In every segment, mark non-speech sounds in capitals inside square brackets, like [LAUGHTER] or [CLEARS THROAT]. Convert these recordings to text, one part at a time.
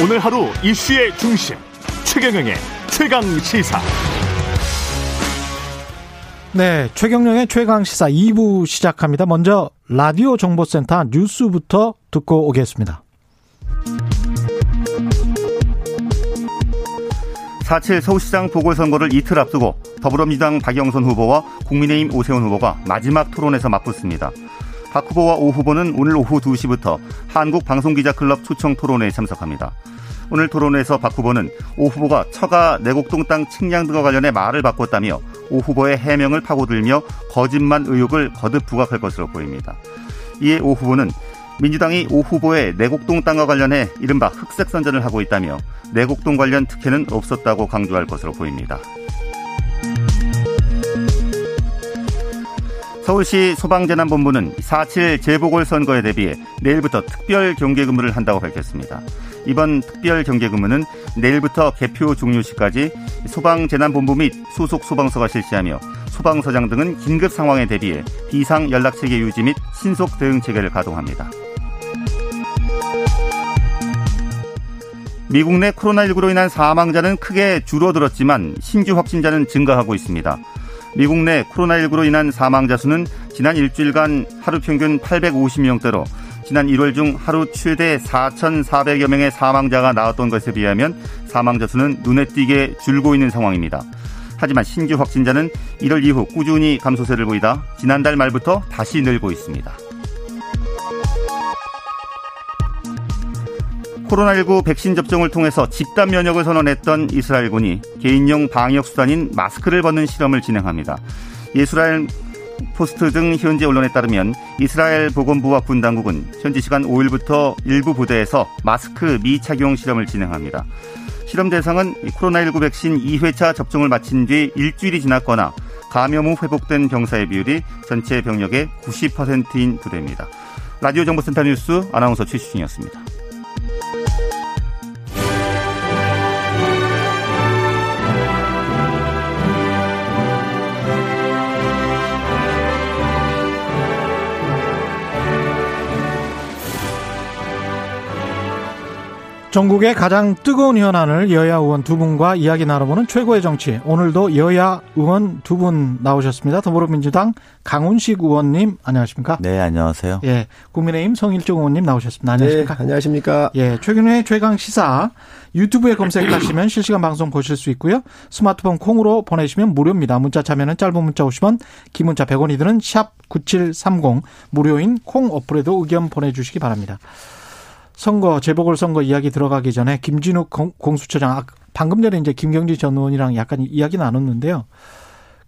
오늘 하루 이슈의 중심 최경영의 최강 시사. 네, 최경영의 최강 시사 2부 시작합니다. 먼저 라디오 정보센터 뉴스부터 듣고 오겠습니다. 4.7 서울시장 보궐선거를 이틀 앞두고 더불어민주당 박영선 후보와 국민의힘 오세훈 후보가 마지막 토론에서 맞붙습니다. 박 후보와 오 후보는 오늘 오후 2시부터 한국방송기자클럽 초청 토론회에 참석합니다. 오늘 토론회에서 박 후보는 오 후보가 처가 내곡동 땅 측량 등과 관련해 말을 바꿨다며 오 후보의 해명을 파고들며 거짓말 의혹을 거듭 부각할 것으로 보입니다. 이에 오 후보는 민주당이 오 후보의 내곡동 땅과 관련해 이른바 흑색 선전을 하고 있다며 내곡동 관련 특혜는 없었다고 강조할 것으로 보입니다. 서울시 소방재난본부는 4.7 재보궐선거에 대비해 내일부터 특별 경계근무를 한다고 밝혔습니다. 이번 특별 경계근무는 내일부터 개표 종료 시까지 소방재난본부 및 소속 소방서가 실시하며 소방서장 등은 긴급 상황에 대비해 비상 연락체계 유지 및 신속 대응 체계를 가동합니다. 미국 내 코로나19로 인한 사망자는 크게 줄어들었지만 신규 확진자는 증가하고 있습니다. 미국 내 코로나19로 인한 사망자 수는 지난 일주일간 하루 평균 850명대로 지난 1월 중 하루 최대 4,400여 명의 사망자가 나왔던 것에 비하면 사망자 수는 눈에 띄게 줄고 있는 상황입니다. 하지만 신규 확진자는 1월 이후 꾸준히 감소세를 보이다 지난달 말부터 다시 늘고 있습니다. 코로나19 백신 접종을 통해서 집단 면역을 선언했던 이스라엘군이 개인용 방역 수단인 마스크를 벗는 실험을 진행합니다. 이스라엘 포스트 등 현지 언론에 따르면 이스라엘 보건부와 군 당국은 현지 시간 5일부터 일부 부대에서 마스크 미착용 실험을 진행합니다. 실험 대상은 코로나19 백신 2회차 접종을 마친 뒤 일주일이 지났거나 감염 후 회복된 병사의 비율이 전체 병력의 90%인 부대입니다. 라디오 정보센터 뉴스 아나운서 최시중이었습니다. 전국의 가장 뜨거운 현안을 여야 의원 두 분과 이야기 나눠보는 최고의 정치. 오늘도 여야 의원 두 분 나오셨습니다. 더불어민주당 강훈식 의원님 안녕하십니까? 네, 안녕하세요. 예, 국민의힘 성일종 의원님 나오셨습니다. 안녕하십니까? 네, 안녕하십니까? 예, 최근의 최강 시사 유튜브에 검색하시면 실시간 방송 보실 수 있고요. 스마트폰 콩으로 보내시면 무료입니다. 문자 참여는 짧은 문자 50원, 긴 문자 100원이 드는 샵 9730 무료인 콩 어플에도 의견 보내주시기 바랍니다. 선거 재보궐 선거 이야기 들어가기 전에 김진욱 공수처장 아, 방금 전에 이제 김경지 전 의원이랑 약간 이야기 나눴는데요.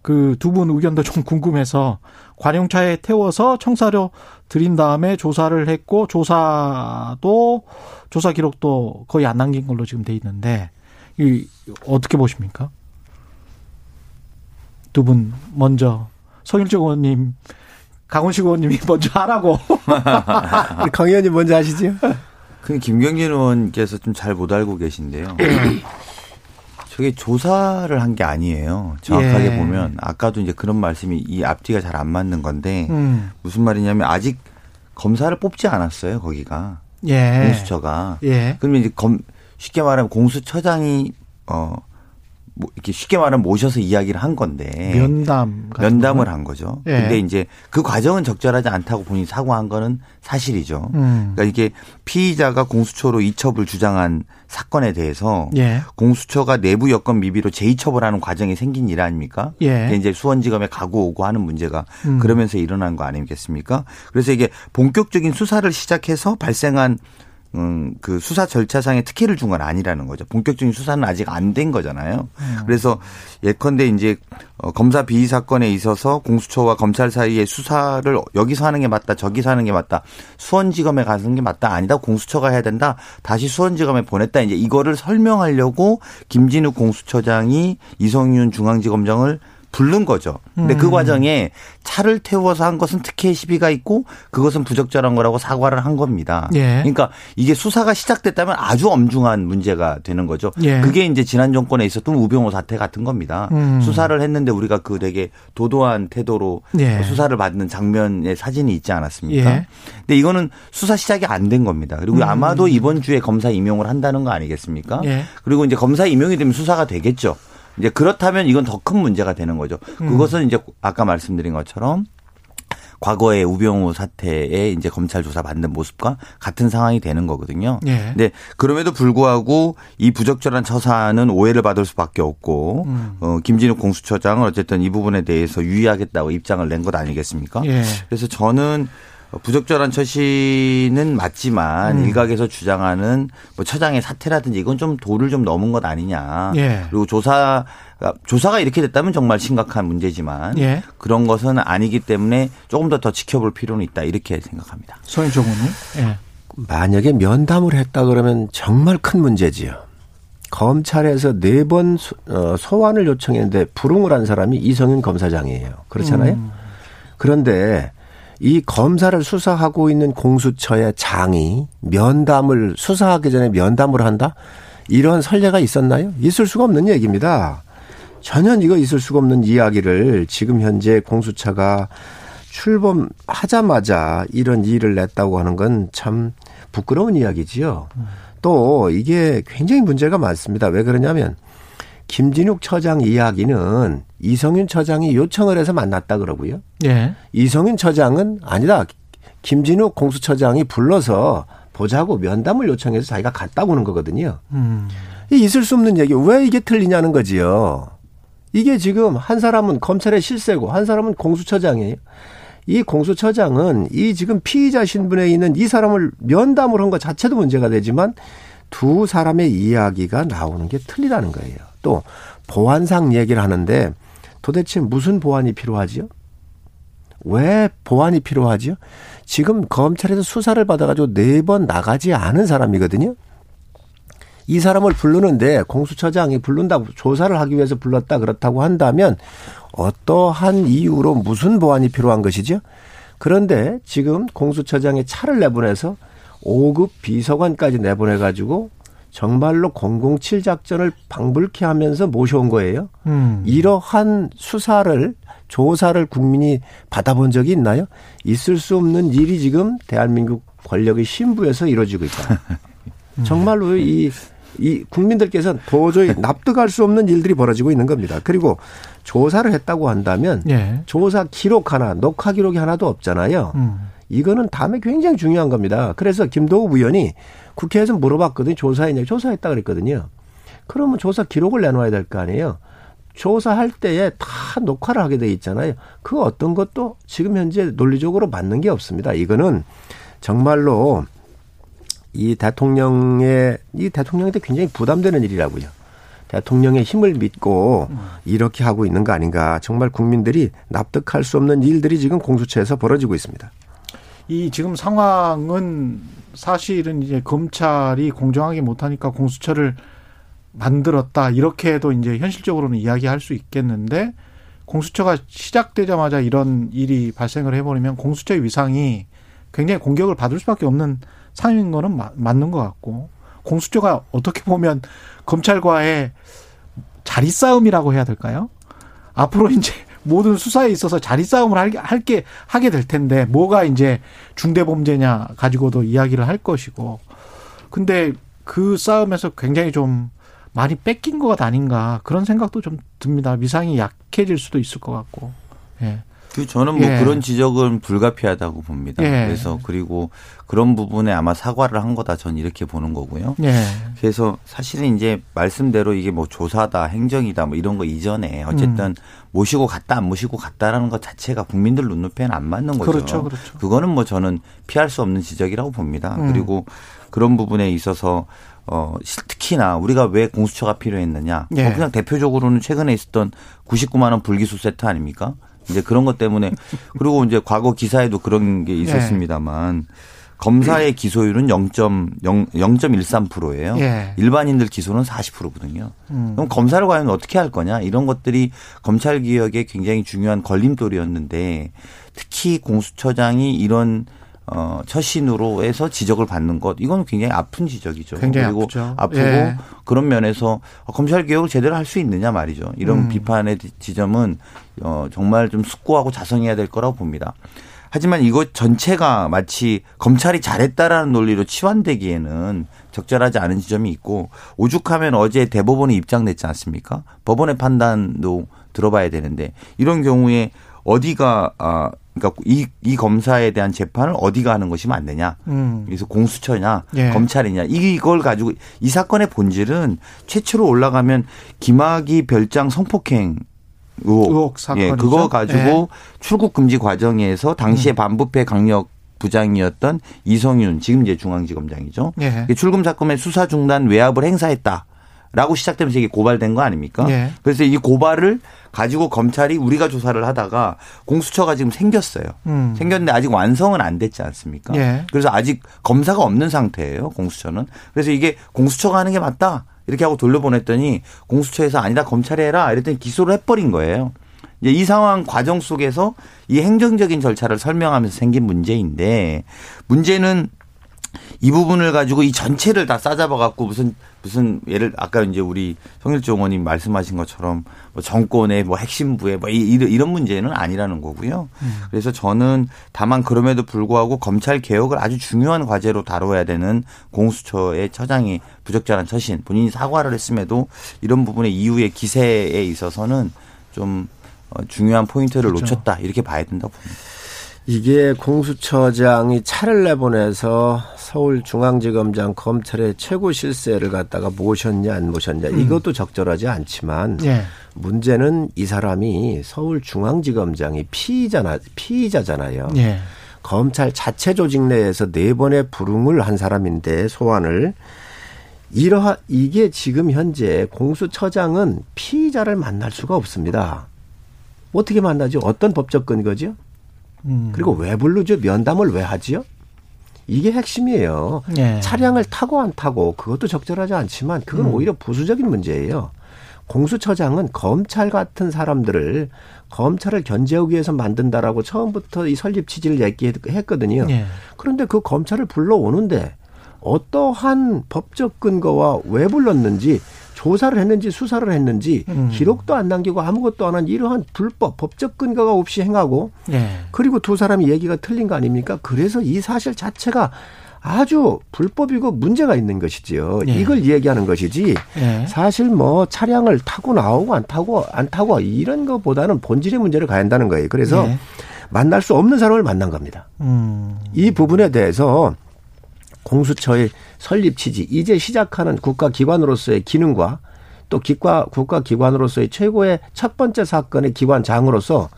그 두 분 의견도 좀 [LAUGHS] 궁금해서 관용차에 태워서 청사료 드린 다음에 조사를 했고 조사도 조사 기록도 거의 안 남긴 걸로 지금 돼 있는데 이 어떻게 보십니까? 두 분 먼저 성일정 의원님 강훈식 의원님이 먼저 하라고. [LAUGHS] 강 의원님 먼저 하시죠. 그 김경진 의원께서 좀 잘 못 알고 계신데요. [CLEARS THROAT] 저게 조사를 한 게 아니에요. 정확하게 예. 보면 아까도 이제 그런 말씀이 이 앞뒤가 잘 안 맞는 건데 음. 무슨 말이냐면 아직 검사를 뽑지 않았어요. 거기가 예. 공수처가. 예. 그러면 이제 검 쉽게 말하면 공수처장이 어 뭐 이렇게 쉽게 말하면 모셔서 이야기를 한 건데 면담 면담을 한 거죠. 예. 근데 이제 그 과정은 적절하지 않다고 본인이 사과한 거는 사실이죠. 음. 그러니까 이게 피의자가 공수처로 이첩을 주장한 사건에 대해서 예. 공수처가 내부 여건 미비로 재이첩을 하는 과정이 생긴 일 아닙니까? 예. 이제 수원지검에 가고 오고 하는 문제가 음. 그러면서 일어난 거 아니겠습니까? 그래서 이게 본격적인 수사를 시작해서 발생한 음, 그 수사 절차상의 특혜를 준 건 아니라는 거죠. 본격적인 수사는 아직 안 된 거잖아요. 음. 그래서 예컨대 이제 어, 검사 비위 사건에 있어서 공수처와 검찰 사이의 수사를 여기서 하는 게 맞다, 저기서 하는 게 맞다, 수원지검에 가는 게 맞다, 아니다, 공수처가 해야 된다, 다시 수원지검에 보냈다. 이제 이거를 설명하려고 김진욱 공수처장이 이성윤 중앙지검장을 부른 거죠. 근데 그 음. 그 과정에 차를 태워서 한 것은 특혜 시비가 있고 그것은 부적절한 거라고 사과를 한 겁니다. 예. 그러니까 이게 수사가 시작됐다면 아주 엄중한 문제가 되는 거죠. 예. 그게 이제 지난 정권에 있었던 우병호 사태 같은 겁니다. 음. 수사를 했는데 우리가 그 되게 도도한 태도로 예. 수사를 받는 장면의 사진이 있지 않았습니까? 예. 근데 이거는 수사 시작이 안 된 겁니다. 그리고 음. 아마도 이번 주에 검사 임용을 한다는 거 아니겠습니까? 예. 그리고 이제 검사 임용이 되면 수사가 되겠죠. 이제 그렇다면 이건 더 큰 문제가 되는 거죠. 음. 그것은 이제 아까 말씀드린 것처럼 과거의 우병우 사태에 이제 검찰 조사 받는 모습과 같은 상황이 되는 거거든요. 예. 근데 그럼에도 불구하고 이 부적절한 처사는 오해를 받을 수밖에 없고 음. 어, 김진욱 공수처장은 어쨌든 이 부분에 대해서 유의하겠다고 입장을 낸 것 아니겠습니까? 예. 그래서 저는 부적절한 처신은 맞지만 음. 일각에서 주장하는 뭐 처장의 사퇴라든지 이건 좀 도를 좀 넘은 것 아니냐. 예. 그리고 조사 조사가 이렇게 됐다면 정말 심각한 문제지만 예. 그런 것은 아니기 때문에 조금 더 더 지켜볼 필요는 있다 이렇게 생각합니다. 서인종 의원님. 예. 만약에 면담을 했다 그러면 정말 큰 문제지요. 검찰에서 네번 어, 소환을 요청했는데 불응을 한 사람이 이성윤 검사장이에요. 그렇잖아요. 음. 그런데 이 검사를 수사하고 있는 공수처의 장이 면담을 수사하기 전에 면담을 한다? 이런 선례가 있었나요? 있을 수가 없는 얘기입니다. 전혀 이거 있을 수가 없는 이야기를 지금 현재 공수처가 출범하자마자 이런 일을 냈다고 하는 건 참 부끄러운 이야기지요. 또 이게 굉장히 문제가 많습니다. 왜 그러냐면 김진욱 처장 이야기는 이성윤 처장이 요청을 해서 만났다 그러고요. 예. 이성윤 처장은 아니다. 김진욱 공수처장이 불러서 보자고 면담을 요청해서 자기가 갔다고 하는 거거든요. 음. 있을 수 없는 얘기. 왜 이게 틀리냐는 거지요. 이게 지금 한 사람은 검찰의 실세고 한 사람은 공수처장이에요. 이 공수처장은 이 지금 피의자 신분에 있는 이 사람을 면담을 한 것 자체도 문제가 되지만 두 사람의 이야기가 나오는 게 틀리다는 거예요. 또 보안상 얘기를 하는데 도대체 무슨 보안이 필요하지요? 왜 보안이 필요하지요? 지금 검찰에서 수사를 받아가지고 네 번 나가지 않은 사람이거든요. 이 사람을 부르는데 공수처장이 부른다고 조사를 하기 위해서 불렀다 그렇다고 한다면 어떠한 이유로 무슨 보안이 필요한 것이죠? 그런데 지금 공수처장이 차를 내보내서 5급 비서관까지 내보내가지고 정말로 007 작전을 방불케 하면서 모셔온 거예요. 음. 이러한 수사를 조사를 국민이 받아본 적이 있나요? 있을 수 없는 일이 지금 대한민국 권력의 신부에서 이루어지고 있다. 음. [LAUGHS] 정말로 이, 이 국민들께서는 도저히 [LAUGHS] 납득할 수 없는 일들이 벌어지고 있는 겁니다. 그리고 조사를 했다고 한다면 예. 조사 기록 하나, 녹화 기록이 하나도 없잖아요. 음. 이거는 다음에 굉장히 중요한 겁니다. 그래서 김도우 의원이 국회에서 물어봤거든요. 조사했냐? 조사했다 그랬거든요. 그러면 조사 기록을 내놓아야 될 거 아니에요. 조사할 때에 다 녹화를 하게 돼 있잖아요. 그 어떤 것도 지금 현재 논리적으로 맞는 게 없습니다. 이거는 정말로 이 대통령의 이 대통령한테 굉장히 부담되는 일이라고요. 대통령의 힘을 믿고 이렇게 하고 있는 거 아닌가. 정말 국민들이 납득할 수 없는 일들이 지금 공수처에서 벌어지고 있습니다. 이 지금 상황은 사실은 이제 검찰이 공정하게 못하니까 공수처를 만들었다 이렇게도 이제 현실적으로는 이야기할 수 있겠는데 공수처가 시작되자마자 이런 일이 발생을 해버리면 공수처의 위상이 굉장히 공격을 받을 수밖에 없는 상황인 거는 맞는 것 같고 공수처가 어떻게 보면 검찰과의 자리 싸움이라고 해야 될까요? 앞으로 이제 모든 수사에 있어서 자리 싸움을 할게 할게 하게 될 텐데 뭐가 이제 중대 범죄냐 가지고도 이야기를 할 것이고 근데 그 싸움에서 굉장히 좀 많이 뺏긴 것 아닌가 그런 생각도 좀 듭니다. 위상이 약해질 수도 있을 것 같고. 예. 그 저는 뭐 예. 그런 지적은 불가피하다고 봅니다. 예. 그래서 그리고 그런 부분에 아마 사과를 한 거다 전 이렇게 보는 거고요. 예. 그래서 사실은 이제 말씀대로 이게 뭐 조사다 행정이다 뭐 이런 거 이전에 어쨌든 음. 모시고 갔다 안 모시고 갔다라는 것 자체가 국민들 눈높이에는 안 맞는 거죠. 그렇죠. 그렇죠. 그거는 뭐 저는 피할 수 없는 지적이라고 봅니다. 음. 그리고 그런 부분에 있어서 어, 특히나 우리가 왜 공수처가 필요했느냐. 예. 뭐 그냥 대표적으로는 최근에 있었던 99만 원 불기소 세트 아닙니까? 이제 그런 것 때문에 [LAUGHS] 그리고 이제 과거 기사에도 그런 게 있었습니다만 검사의 기소율은 0.0.13%예요. 예. 일반인들 기소는 40%거든요. 음. 그럼 검사를 과연 어떻게 할 거냐 이런 것들이 검찰 개혁에 굉장히 중요한 걸림돌이었는데 특히 공수처장이 이런 어, 처신으로 해서 지적을 받는 것 이건 굉장히 아픈 지적이죠. 굉장히 그리고 아프죠. 아프고 예. 그런 면에서 검찰 개혁을 제대로 할 수 있느냐 말이죠. 이런 음. 비판의 지점은 어, 정말 좀 숙고하고 자성해야 될 거라고 봅니다. 하지만 이것 전체가 마치 검찰이 잘했다라는 논리로 치환되기에는 적절하지 않은 지점이 있고 오죽하면 어제 대법원이 입장 냈지 않습니까? 법원의 판단도 들어봐야 되는데 이런 경우에 어디가 아 그러니까 이, 이 검사에 대한 재판을 어디가 하는 것이 맞느냐. 음. 그래서 공수처냐, 예. 검찰이냐. 이걸 가지고 이 사건의 본질은 최초로 올라가면 김학의 별장 성폭행 의혹, 의혹 사건 예, 그거 가지고 예. 출국 금지 과정에서 당시에 음. 반부패 강력 부장이었던 이성윤 지금 이제 중앙지검장이죠. 예. 출금 사건의 수사 중단 외압을 행사했다. 라고 시작되면서 이게 고발된 거 아닙니까? 예. 그래서 이 고발을 가지고 검찰이 우리가 조사를 하다가 공수처가 지금 생겼어요. 음. 생겼는데 아직 완성은 안 됐지 않습니까? 예. 그래서 아직 검사가 없는 상태예요, 공수처는. 그래서 이게 공수처가 하는 게 맞다. 이렇게 하고 돌려보냈더니 공수처에서 아니다 검찰이 해라 이랬더니 기소를 해버린 거예요. 이제 이 상황 과정 속에서 이 행정적인 절차를 설명하면서 생긴 문제인데 문제는 이 부분을 가지고 이 전체를 다 싸잡아 갖고 무슨 무슨 예를 아까 이제 우리 성일주 의원님 말씀하신 것처럼 뭐 정권의 뭐 핵심부에 뭐 이런 문제는 아니라는 거고요. 음. 그래서 저는 다만 그럼에도 불구하고 검찰 개혁을 아주 중요한 과제로 다뤄야 되는 공수처의 처장이 부적절한 처신 본인이 사과를 했음에도 이런 부분의 이후의 기세에 있어서는 좀 어, 중요한 포인트를 그렇죠. 놓쳤다 이렇게 봐야 된다고 봅니다. 이게 공수처장이 차를 내보내서 서울중앙지검장 검찰의 최고 실세를 갖다가 모셨냐 안 모셨냐 음. 이것도 적절하지 않지만 예. 문제는 이 사람이 서울중앙지검장이 피의자나 피의자잖아요. 예. 검찰 자체 조직 내에서 네 번의 불응을 한 사람인데 소환을 이러한 이게 지금 현재 공수처장은 피의자를 만날 수가 없습니다. 어떻게 만나죠? 어떤 법적 근거죠? 음. 그리고 왜 부르죠? 면담을 왜 하지요? 이게 핵심이에요. 예. 차량을 타고 안 타고 그것도 적절하지 않지만 그건 음. 오히려 부수적인 문제예요. 공수처장은 검찰 같은 사람들을 검찰을 견제하기 위해서 만든다라고 처음부터 이 설립 취지를 얘기했거든요. 예. 그런데 그 검찰을 불러오는데 어떠한 법적 근거와 왜 불렀는지 조사를 했는지 수사를 했는지 음. 기록도 안 남기고 아무것도 안 한 이러한 불법 법적 근거가 없이 행하고 네. 그리고 두 사람이 얘기가 틀린 거 아닙니까? 그래서 이 사실 자체가 아주 불법이고 문제가 있는 것이지요. 네. 이걸 얘기하는 것이지 네. 사실 뭐 차량을 타고 나오고 안 타고 안 타고 이런 것보다는 본질의 문제를 가야 한다는 거예요. 그래서 네. 만날 수 없는 사람을 만난 겁니다. 음. 이 부분에 대해서 공수처의 설립 취지, 이제 시작하는 국가기관으로서의 기능과 또 기과, 국가기관으로서의 최고의 첫 번째 사건의 기관장으로서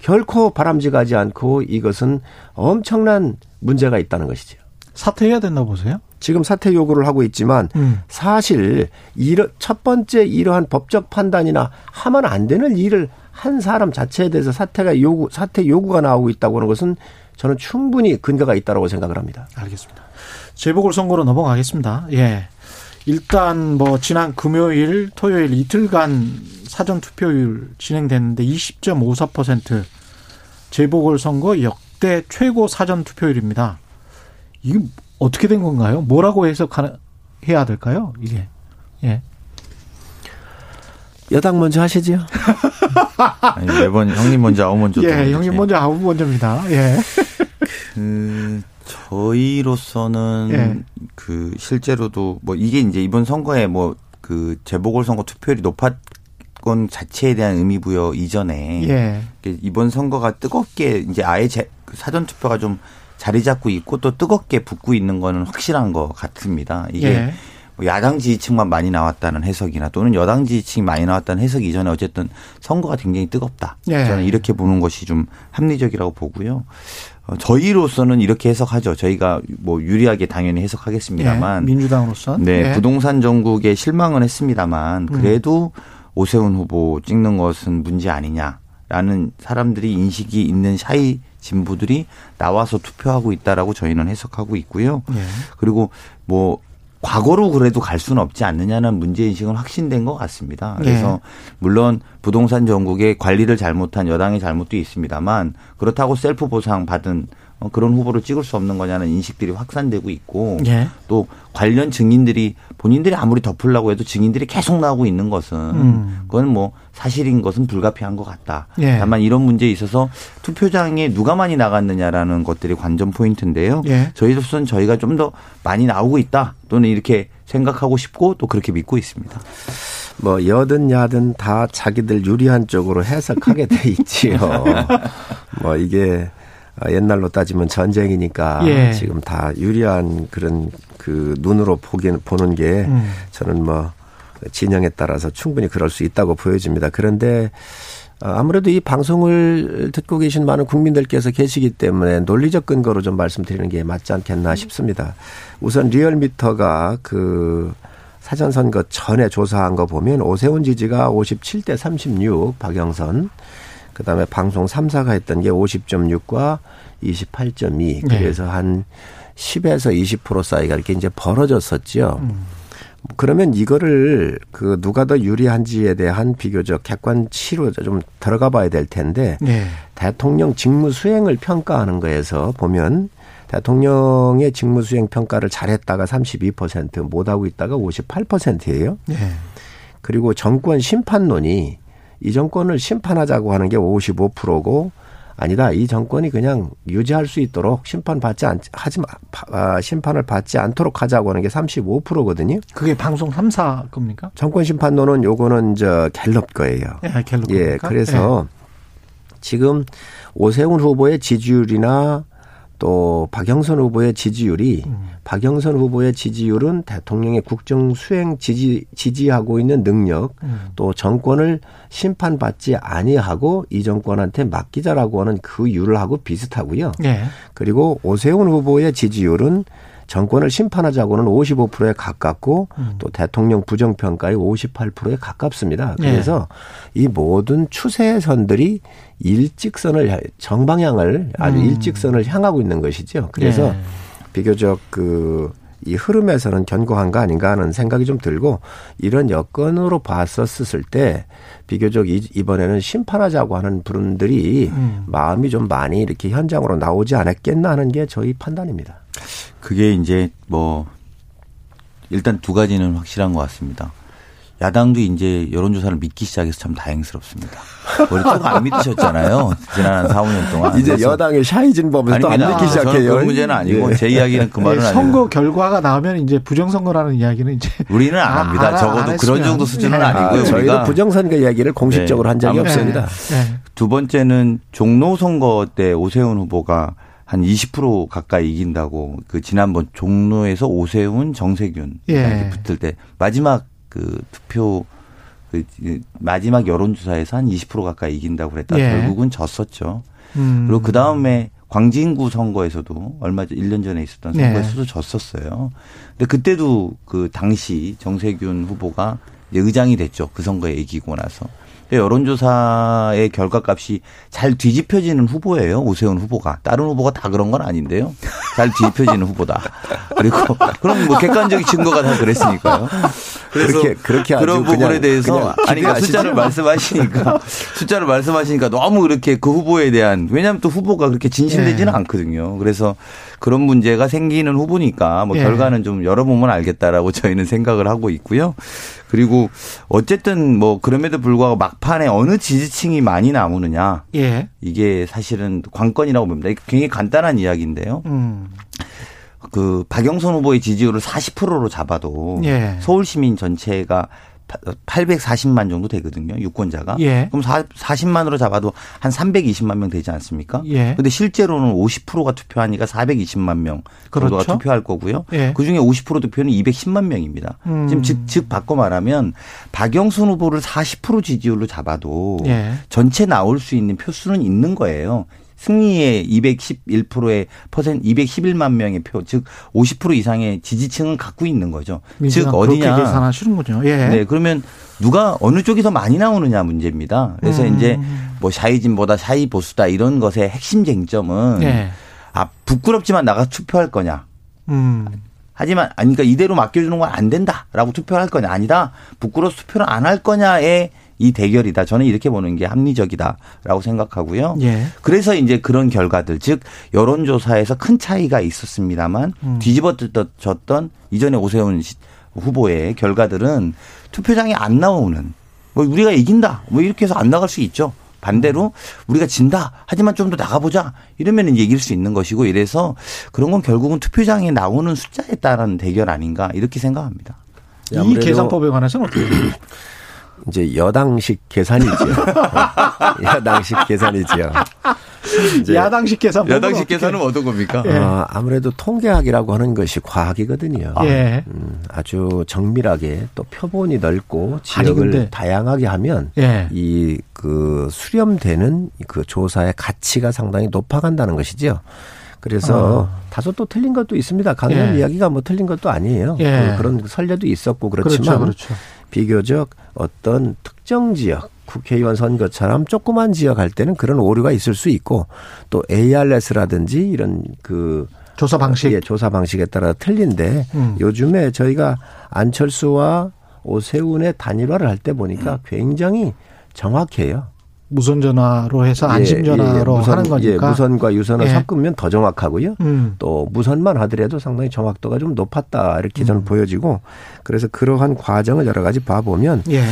결코 바람직하지 않고 이것은 엄청난 문제가 있다는 것이죠. 사퇴해야 된다 보세요? 지금 사퇴 요구를 하고 있지만 음. 사실 이러, 첫 번째 이러한 법적 판단이나 하면 안 되는 일을 한 사람 자체에 대해서 사퇴가 요구 사퇴 요구가 나오고 있다고 하는 것은 저는 충분히 근거가 있다고 생각을 합니다. 알겠습니다. 재보궐선거로 넘어가겠습니다. 예. 일단 뭐 지난 금요일, 토요일 이틀간 사전 투표율 진행됐는데 20.54% 재보궐선거 역대 최고 사전 투표율입니다. 이게 어떻게 된 건가요? 뭐라고 해석해야 될까요? 이게 예. 여당 먼저 하시죠. [LAUGHS] 아니, 매번 형님 먼저 아우 먼저. 예, 형님 먼저 아우 먼저입니다. 예. 그 저희로서는 예. 그 실제로도 뭐 이게 이제 이번 선거에 뭐 그 재보궐선거 투표율이 높았 건 자체에 대한 의미 부여 이전에 예. 이번 선거가 뜨겁게 이제 아예 제, 그 사전 투표가 좀 자리 잡고 있고 또 뜨겁게 붙고 있는 거는 확실한 것 같습니다. 이게 예. 뭐 야당 지지층만 많이 나왔다는 해석이나 또는 여당 지지층이 많이 나왔다는 해석 이 전에 어쨌든 선거가 굉장히 뜨겁다. 예. 저는 이렇게 보는 것이 좀 합리적이라고 보고요. 어, 저희로서는 이렇게 해석하죠. 저희가 뭐 유리하게 당연히 해석하겠습니다만 예, 민주당으로서 네, 예. 부동산 정국에 실망은 했습니다만 음. 그래도 음. 오세훈 후보 찍는 것은 문제 아니냐라는 사람들이 인식이 있는 샤이 진보들이 나와서 투표하고 있다라고 저희는 해석하고 있고요. 예. 그리고 뭐 과거로 그래도 갈 수는 없지 않느냐는 문제인식은 확신된 것 같습니다. 그래서 예. 물론 부동산 전국에 관리를 잘못한 여당의 잘못도 있습니다만 그렇다고 셀프 보상 받은 어, 그런 후보를 찍을 수 없는 거냐는 인식들이 확산되고 있고 예. 또 관련 증인들이 본인들이 아무리 덮으려고 해도 증인들이 계속 나오고 있는 것은 음. 그건 뭐 사실인 것은 불가피한 것 같다. 예. 다만 이런 문제에 있어서 투표장에 누가 많이 나갔느냐라는 것들이 관전 포인트인데요. 예. 저희로서는 저희가 좀 더 많이 나오고 있다 또는 이렇게 생각하고 싶고 또 그렇게 믿고 있습니다. 뭐 여든 야든 다 자기들 유리한 쪽으로 해석하게 돼 [LAUGHS] 있지요. 뭐 이게 아, 옛날로 따지면 전쟁이니까 예. 지금 다 유리한 그런 그 눈으로 보기는 보는 게 음. 저는 뭐 진영에 따라서 충분히 그럴 수 있다고 보여집니다. 그런데 어, 아무래도 이 방송을 듣고 계신 많은 국민들께서 계시기 때문에 논리적 근거로 좀 말씀드리는 게 맞지 않겠나 싶습니다. 우선 리얼미터가 그 사전선거 전에 조사한 거 보면 오세훈 지지가 57대 36 박영선 그다음에 방송 3사가 했던 게 50.6과 28.2. 그래서 네. 한 10에서 20% 사이가 이렇게 이제 벌어졌었죠. 음. 그러면 이거를 그 누가 더 유리한지에 대한 비교적 객관치로 좀 들어가 봐야 될 텐데 네. 대통령 직무 수행을 평가하는 거에서 보면 대통령의 직무 수행 평가를 잘했다가 32% 못하고 있다가 58%예요. 네. 그리고 정권 심판론이 이 정권을 심판하자고 하는 게 55%고 아니다. 이 정권이 그냥 유지할 수 있도록 심판 받지 않, 하지 마, 아, 심판을 받지 않도록 하자고 하는 게 35%거든요. 그게 방송 3사 겁니까? 정권 심판론은 요거는 저 갤럽 거예요. 예, 갤럽. 예, 그래서 예. 지금 오세훈 후보의 지지율이나 또 박영선 후보의 지지율이 음. 박영선 후보의 지지율은 대통령의 국정 수행 지지 지지하고 있는 능력 음. 또 정권을 심판받지 아니하고 이 정권한테 맡기자라고 하는 그 율하고 비슷하고요. 네. 그리고 오세훈 후보의 지지율은 정권을 심판하자고는 55%에 가깝고 음. 또 대통령 부정평가에 58%에 가깝습니다. 네. 그래서 네. 이 모든 추세선들이 일직선을 정방향을 아주 음. 일직선을 향하고 있는 것이죠. 그래서 네. 비교적 그 이 흐름에서는 견고한 거 아닌가 하는 생각이 좀 들고 이런 여건으로 봤었을 때 비교적 이번에는 심판하자고 하는 분들이 음. 마음이 좀 많이 이렇게 현장으로 나오지 않았겠나 하는 게 저희 판단입니다. 그게 이제 뭐 일단 두 가지는 확실한 것 같습니다. 야당도 이제 여론조사를 믿기 시작해서 참 다행스럽습니다. 원래 조안 믿으셨잖아요. 지난 한 4, 5년 동안. 이제 여당의 샤이진 법을 또안 믿기 시작해요. 그 문제는 아니고 네. 제 이야기는 그 말은 네, 아니고. 선거 결과가 나오면 이제 부정선거라는 이야기는 이제. 우리는 안 합니다. 아, 적어도 안 그런 정도 수준은 네. 아니고요. 아, 저희도 부정선거 이야기를 공식적으로 네. 한 적이 없습니다. 네. 두 번째는 종로 선거 때 오세훈 후보가 한 20% 가까이 이긴다고 그 지난번 종로에서 오세훈 정세균 예. 붙을 때 마지막 그 투표 그 마지막 여론조사에서 한 20% 가까이 이긴다고 그랬다. 예. 결국은 졌었죠. 음. 그리고 그 다음에 광진구 선거에서도 얼마 전 1년 전에 있었던 네. 선거에서도 예. 졌었어요. 근데 그때도 그 당시 정세균 후보가 의장이 됐죠. 그 선거에 이기고 나서. 여론조사의 결과값이 잘 뒤집혀지는 후보예요. 오세훈 후보가. 다른 후보가 다 그런 건 아닌데요. 잘 뒤집혀지는 후보다. 그리고 그럼 뭐 객관적인 증거가 다 그랬으니까요. 그래서 그렇게, 그렇게 그런 부분에 대해서 아니 그러니까 숫자를 말씀하시니까 숫자를 말씀하시니까 너무 그렇게 그 후보에 대한 왜냐하면 또 후보가 그렇게 진심되지는 네. 않거든요. 그래서 그런 문제가 생기는 후보니까 뭐 네. 결과는 좀 열어보면 알겠다라고 [LAUGHS] 저희는 생각을 하고 있고요. 그리고 어쨌든 뭐 그럼에도 불구하고 막판에 어느 지지층이 많이 남으느냐. 예. 이게 사실은 관건이라고 봅니다. 굉장히 간단한 이야기인데요. 음. 그 박영선 후보의 지지율을 40%로 잡아도 예. 서울 시민 전체가 840만 정도 되거든요. 유권자가. 예. 그럼 40만으로 잡아도 한 320만 명 되지 않습니까? 예. 근데 실제로는 50%가 투표하니까 420만 명 정도가 그렇죠? 투표할 거고요. 예. 그중에 50% 투표는 210만 명입니다. 음. 지금 즉, 즉 바꿔 말하면 박영선 후보를 40% 지지율로 잡아도 예. 전체 나올 수 있는 표수는 있는 거예요. 승리의 211%의 퍼센트 211만 명의 표, 즉 50% 이상의 지지층은 갖고 있는 거죠. 즉 어디냐 계산하시는군요. 예. 네, 그러면 누가 어느 쪽에서 많이 나오느냐 문제입니다. 그래서 음. 이제 뭐 샤이진보다 샤이 보수다 이런 것의 핵심 쟁점은 예. 아 부끄럽지만 나가 투표할 거냐. 음. 하지만 아니 그러니까 이대로 맡겨주는 건 안 된다라고 투표할 거냐 아니다 부끄러워 투표를 안 할 거냐의 이 대결이다. 저는 이렇게 보는 게 합리적이다라고 생각하고요. 예. 그래서 이제 그런 결과들, 즉 여론조사에서 큰 차이가 있었습니다만 음. 뒤집어졌던 이전에 오세훈 후보의 결과들은 투표장에 안 나오는 뭐 우리가 이긴다 뭐 이렇게 해서 안 나갈 수 있죠. 반대로 우리가 진다. 하지만 좀 더 나가보자. 이러면 이길 수 있는 것이고 이래서 그런 건 결국은 투표장에 나오는 숫자에 따른 대결 아닌가 이렇게 생각합니다. 이 계산법에 관해서는 어떻게 [CLEARS THROAT] 이제 여당식 계산이죠. [LAUGHS] 여당식 계산이죠. 야당식 계산. 야당식 계산은 어떤 겁니까? 예. 어, 아무래도 통계학이라고 하는 것이 과학이거든요. 예. 음, 아주 정밀하게 또 표본이 넓고 지역을 다양하게 하면 예. 이그 수렴되는 그 조사의 가치가 상당히 높아간다는 것이죠. 그래서 어. 다소 또 틀린 것도 있습니다. 강연 예. 이야기가 뭐 틀린 것도 아니에요. 예. 그 그런 설례도 있었고 그렇지만 그렇죠, 그렇죠. 비교적 어떤 특정 지역 국회의원 선거처럼 조그만 지역 할 때는 그런 오류가 있을 수 있고 또 ARS라든지 이런 그 조사 방식 예, 조사 방식에 따라 틀린데 음. 요즘에 저희가 안철수와 오세훈의 단일화를 할 때 보니까 굉장히 정확해요. 무선 전화로 해서 안심 전화로 예, 예, 무선, 하는 거니까 예, 무선과 유선을 예. 섞으면 더 정확하고요. 음. 또 무선만 하더라도 상당히 정확도가 좀 높았다 이렇게 저는 음. 보여지고 그래서 그러한 과정을 여러 가지 봐보면 예.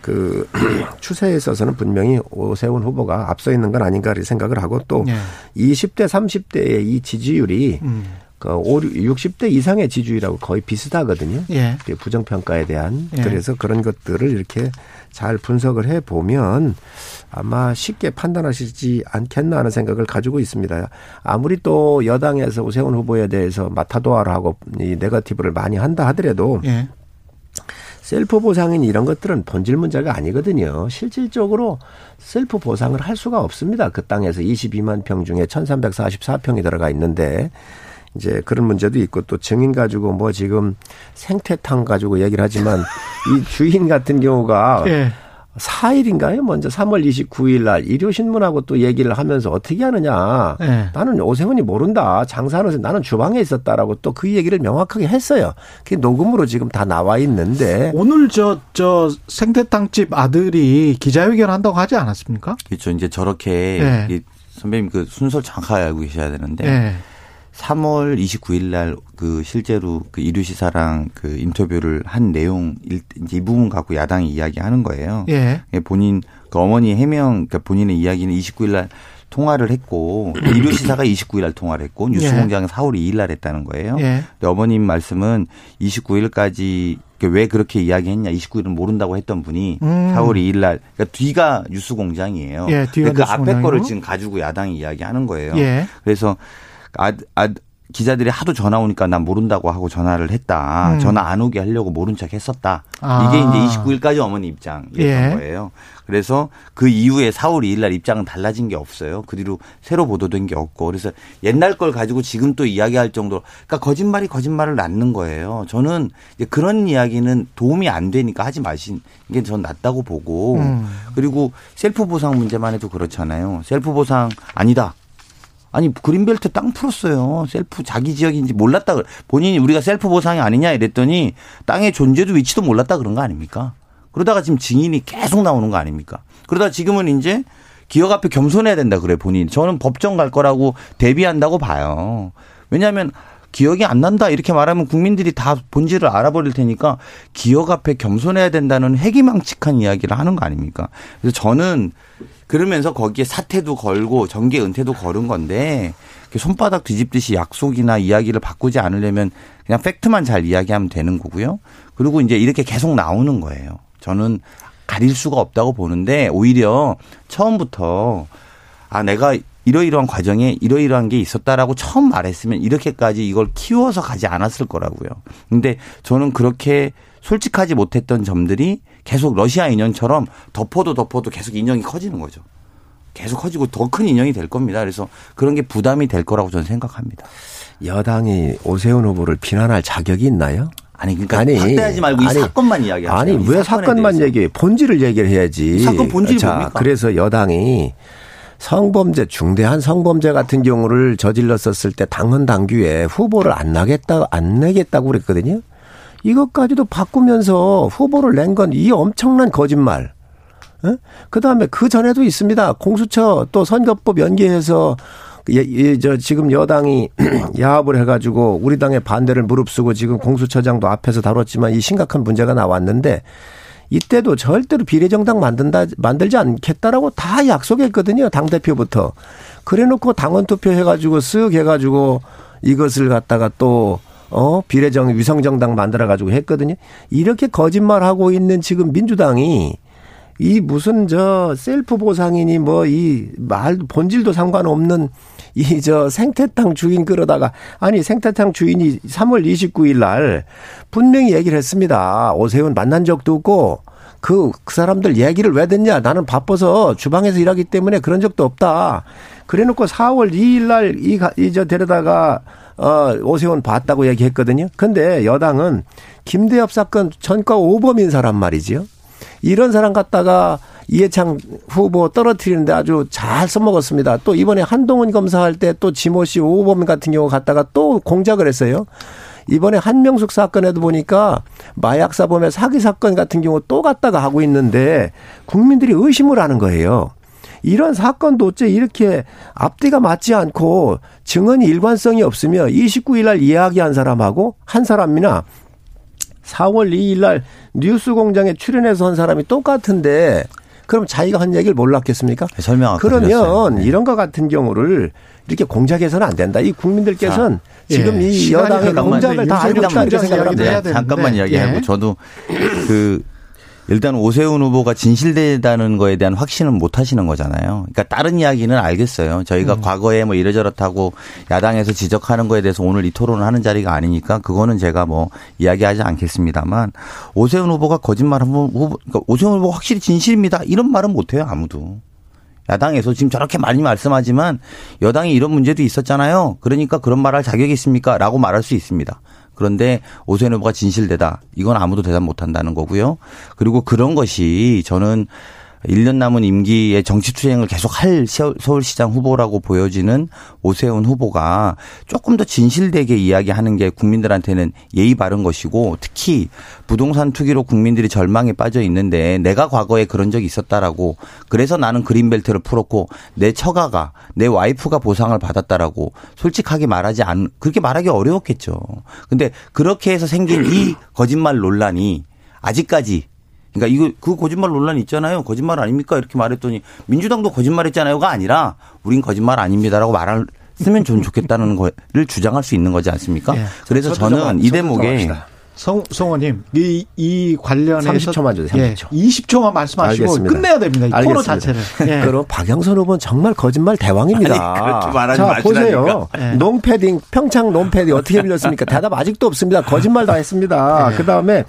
그 [CLEARS THROAT] 추세에 있어서는 분명히 오세훈 후보가 앞서 있는 건 아닌가 생각을 하고 또 예. 20대 30대의 이 지지율이 음. 그 60대 이상의 지지율하고 거의 비슷하거든요. 예. 그 부정평가에 대한. 예. 그래서 그런 것들을 이렇게 잘 분석을 해 보면 아마 쉽게 판단하시지 않겠나 하는 생각을 가지고 있습니다. 아무리 또 여당에서 오세훈 후보에 대해서 마타도아를 하고 이 네거티브를 많이 한다 하더라도 예. 셀프 보상인 이런 것들은 본질 문제가 아니거든요. 실질적으로 셀프 보상을 할 수가 없습니다. 그 땅에서 22만 평 중에 1344평이 들어가 있는데 이제 그런 문제도 있고 또 증인 가지고 뭐 지금 생태탕 가지고 얘기를 하지만 [LAUGHS] 이 주인 같은 경우가 예. 4일인가요? 먼저 3월 29일 날 일요신문하고 또 얘기를 하면서 어떻게 하느냐. 네. 나는 오세훈이 모른다. 장사하면서 나는 주방에 있었다라고 또 그 얘기를 명확하게 했어요. 그게 녹음으로 지금 다 나와 있는데. 오늘 저, 저 생태탕집 아들이 기자회견 한다고 하지 않았습니까? 그렇죠. 이제 저렇게 네. 선배님 그 순서를 정확하게 알고 계셔야 되는데. 네. 3월 29일 날 그 실제로 그 이류 시사랑 그 인터뷰를 한 내용 이제 이 부분 갖고 야당이 이야기하는 거예요. 예. 예. 본인 그 어머니 해명 그러니까 본인의 이야기는 29일 날 통화를 했고 이류 시사가 29일 날 통화를 했고 뉴스공장은 예. 4월 2일 날 했다는 거예요. 예. 근데 어머님 말씀은 29일까지 왜 그렇게 이야기했냐 29일은 모른다고 했던 분이 음. 4월 2일 날 그러니까 뒤가 뉴스공장이에요. 예, 뒤가 그 앞에 거를 지금 가지고 야당이 이야기하는 거예요. 예. 그래서 아, 아, 기자들이 하도 전화 오니까 난 모른다고 하고 전화를 했다. 음. 전화 안 오게 하려고 모른 척 했었다. 아. 이게 이제 29일까지 어머니 입장이었던 예. 거예요. 그래서 그 이후에 4월 2일 날 입장은 달라진 게 없어요. 그 뒤로 새로 보도된 게 없고. 그래서 옛날 걸 가지고 지금 또 이야기할 정도로 그러니까 거짓말이 거짓말을 낳는 거예요. 저는 그런 이야기는 도움이 안 되니까 하지 마신 게 전 낫다고 보고. 음. 그리고 셀프 보상 문제만 해도 그렇잖아요. 셀프 보상 아니다. 아니 그린벨트 땅 풀었어요. 셀프 자기 지역인지 몰랐다. 본인이 우리가 셀프 보상이 아니냐 이랬더니 땅의 존재도 위치도 몰랐다 그런 거 아닙니까? 그러다가 지금 증인이 계속 나오는 거 아닙니까? 그러다 지금은 이제 기억 앞에 겸손해야 된다 그래 본인. 저는 법정 갈 거라고 대비한다고 봐요. 왜냐하면 기억이 안 난다 이렇게 말하면 국민들이 다 본질을 알아버릴 테니까 기억 앞에 겸손해야 된다는 해괴망측한 이야기를 하는 거 아닙니까? 그래서 저는 그러면서 거기에 사퇴도 걸고 정계 은퇴도 걸은 건데 손바닥 뒤집듯이 약속이나 이야기를 바꾸지 않으려면 그냥 팩트만 잘 이야기하면 되는 거고요. 그리고 이제 이렇게 계속 나오는 거예요. 저는 가릴 수가 없다고 보는데 오히려 처음부터 아 내가 이러이러한 과정에 이러이러한 게 있었다라고 처음 말했으면 이렇게까지 이걸 키워서 가지 않았을 거라고요. 근데 저는 그렇게 솔직하지 못했던 점들이 계속 러시아 인연처럼 덮어도 덮어도 계속 인연이 커지는 거죠. 계속 커지고 더 큰 인형이 될 겁니다. 그래서 그런 게 부담이 될 거라고 저는 생각합니다. 여당이 오세훈 후보를 비난할 자격이 있나요? 아니 그러니까 아니, 확대하지 말고 아니, 이 사건만 이야기하세요. 아니 왜 사건만 얘기해? 본질을 얘기를 해야지. 사건 본질이 자, 뭡니까? 그래서 여당이 성범죄 중대한 성범죄 같은 경우를 저질렀었을 때 당헌 당규에 후보를 안 나겠다 안 내겠다고 그랬거든요. 이것까지도 바꾸면서 후보를 낸 건 이 엄청난 거짓말. 그 다음에 그 전에도 있습니다. 공수처 또 선거법 연계해서 예, 예, 저 지금 여당이 [CLEARS THROAT] 야합을 해가지고 우리 당의 반대를 무릅쓰고 지금 공수처장도 앞에서 다뤘지만 이 심각한 문제가 나왔는데 이때도 절대로 비례정당 만든다 만들지 않겠다라고 다 약속했거든요 당 대표부터 그래놓고 당원 투표 해가지고 쓱 해가지고 이것을 갖다가 또 어, 비례정 위성정당 만들어 가지고 했거든요. 이렇게 거짓말하고 있는 지금 민주당이 이 무슨 저 셀프 보상이니 뭐 이 말 본질도 상관없는 이 저 생태탕 주인 끌어다가 아니 생태탕 주인이 3월 29일 날 분명히 얘기를 했습니다. 오세훈 만난 적도 없고 그, 그 사람들 얘기를 왜 듣냐? 나는 바빠서 주방에서 일하기 때문에 그런 적도 없다. 그래 놓고 4월 2일 날 이, 이, 저, 데려다가, 어, 오세훈 봤다고 얘기했거든요. 근데 여당은 김대엽 사건 전과 오범인 사람 말이지요. 이런 사람 갖다가 이해창 후보 떨어뜨리는데 아주 잘 써먹었습니다. 또 이번에 한동훈 검사할 때 또 지모 씨 오범 같은 경우 갖다가 또 공작을 했어요. 이번에 한명숙 사건에도 보니까 마약 사범의 사기 사건 같은 경우 또 갖다가 하고 있는데 국민들이 의심을 하는 거예요. 이런 사건도 어째 이렇게 앞뒤가 맞지 않고 증언이 일관성이 없으며 29일 날 이야기한 사람하고 한 사람이나 4월 2일 날 뉴스 공장에 출연해서 한 사람이 똑같은데 그럼 자기가 한 얘기를 몰랐겠습니까? 네, 설명 그러면 네. 이런 것 같은 경우를 이렇게 공작해서는 안 된다. 이 국민들께서는 자, 지금 예. 이 여당의 공작을 다 알고 있다 이렇게 생각합니다. 네, 잠깐만 이야기하고 예. 저도 그 일단 오세훈 후보가 진실되다는 거에 대한 확신은 못 하시는 거잖아요. 그러니까 다른 이야기는 알겠어요. 저희가 음. 과거에 뭐 이러저렇다고 야당에서 지적하는 거에 대해서 오늘 이 토론을 하는 자리가 아니니까 그거는 제가 뭐 이야기하지 않겠습니다만 오세훈 후보가 거짓말 한번 후보, 그러니까 오세훈 후보가 확실히 진실입니다. 이런 말은 못 해요. 아무도. 야당에서 지금 저렇게 많이 말씀하지만 여당이 이런 문제도 있었잖아요. 그러니까 그런 말 할 자격이 있습니까? 라고 말할 수 있습니다. 그런데 오세훈 후보가 진실되다. 이건 아무도 대답 못 한다는 거고요. 그리고 그런 것이 저는 1년 남은 임기의 정치 투쟁을 계속 할 서울시장 후보라고 보여지는 오세훈 후보가 조금 더 진실되게 이야기하는 게 국민들한테는 예의 바른 것이고 특히 부동산 투기로 국민들이 절망에 빠져 있는데 내가 과거에 그런 적이 있었다라고 그래서 나는 그린벨트를 풀었고 내 처가가 내 와이프가 보상을 받았다라고 솔직하게 말하지 않 그렇게 말하기 어려웠겠죠. 근데 그렇게 해서 생긴 이 [CLEARS THROAT] 거짓말 논란이 아직까지 그러니까 이거 그 거짓말 논란 있잖아요. 거짓말 아닙니까? 이렇게 말했더니 민주당도 거짓말했잖아요가 아니라 우린 거짓말 아닙니다라고 말을 쓰면 좀 좋겠다는 [LAUGHS] 거를 주장할 수 있는 거지 않습니까? 네. 그래서 저는 이 대목에 성, 성원님, 이, 이 관련해서. 30초만 주세요, 30초. 예, 20초만 말씀하시고 알겠습니다. 끝내야 됩니다. 이 알겠습니다. 코너 자체를. 예. [LAUGHS] 그럼 박영선 후보는 정말 거짓말 대왕입니다. 아니, 자, 보세요. 예. 롱패딩, 평창 롱패딩 어떻게 빌렸습니까? 대답 아직도 없습니다. 거짓말 다 했습니다. 예. 그 다음에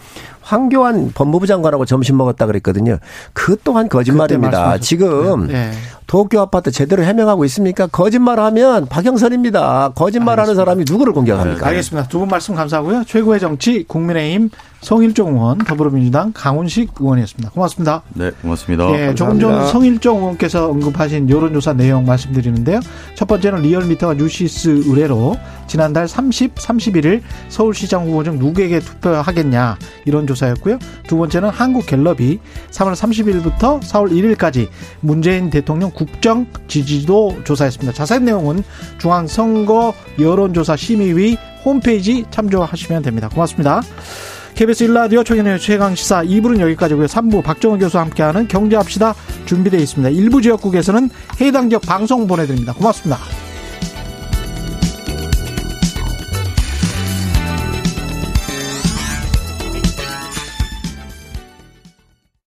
황교안 법무부 장관하고 점심 먹었다 그랬거든요. 그 또한 거짓말입니다. 지금 네. 도쿄 아파트 제대로 해명하고 있습니까? 거짓말하면 박영선입니다. 거짓말하는 사람이 누구를 공격합니까? 네, 알겠습니다. 두 분 말씀 감사하고요. 최고의 정치 국민의힘 성일종 의원, 더불어민주당 강훈식 의원이었습니다. 고맙습니다. 네, 고맙습니다. 예, 조금 전 성일종 의원께서 언급하신 여론조사 내용 말씀드리는데요. 첫 번째는 리얼미터가 뉴시스 의뢰로 지난달 30, 31일 서울시장 후보 중 누구에게 투표하겠냐 이런 조사였고요. 두 번째는 한국갤럽이 3월 30일부터 4월 1일까지 문재인 대통령 국정 지지도 조사했습니다. 자세한 내용은 중앙선거 여론조사 심의위 홈페이지 참조하시면 됩니다. 고맙습니다. KBS 1라디오 최경영의 최강시사 2부는 여기까지고요. 3부 박정호 교수와 함께하는 경제합시다 준비되어 있습니다. 일부 지역국에서는 해당 지역 방송 보내드립니다. 고맙습니다.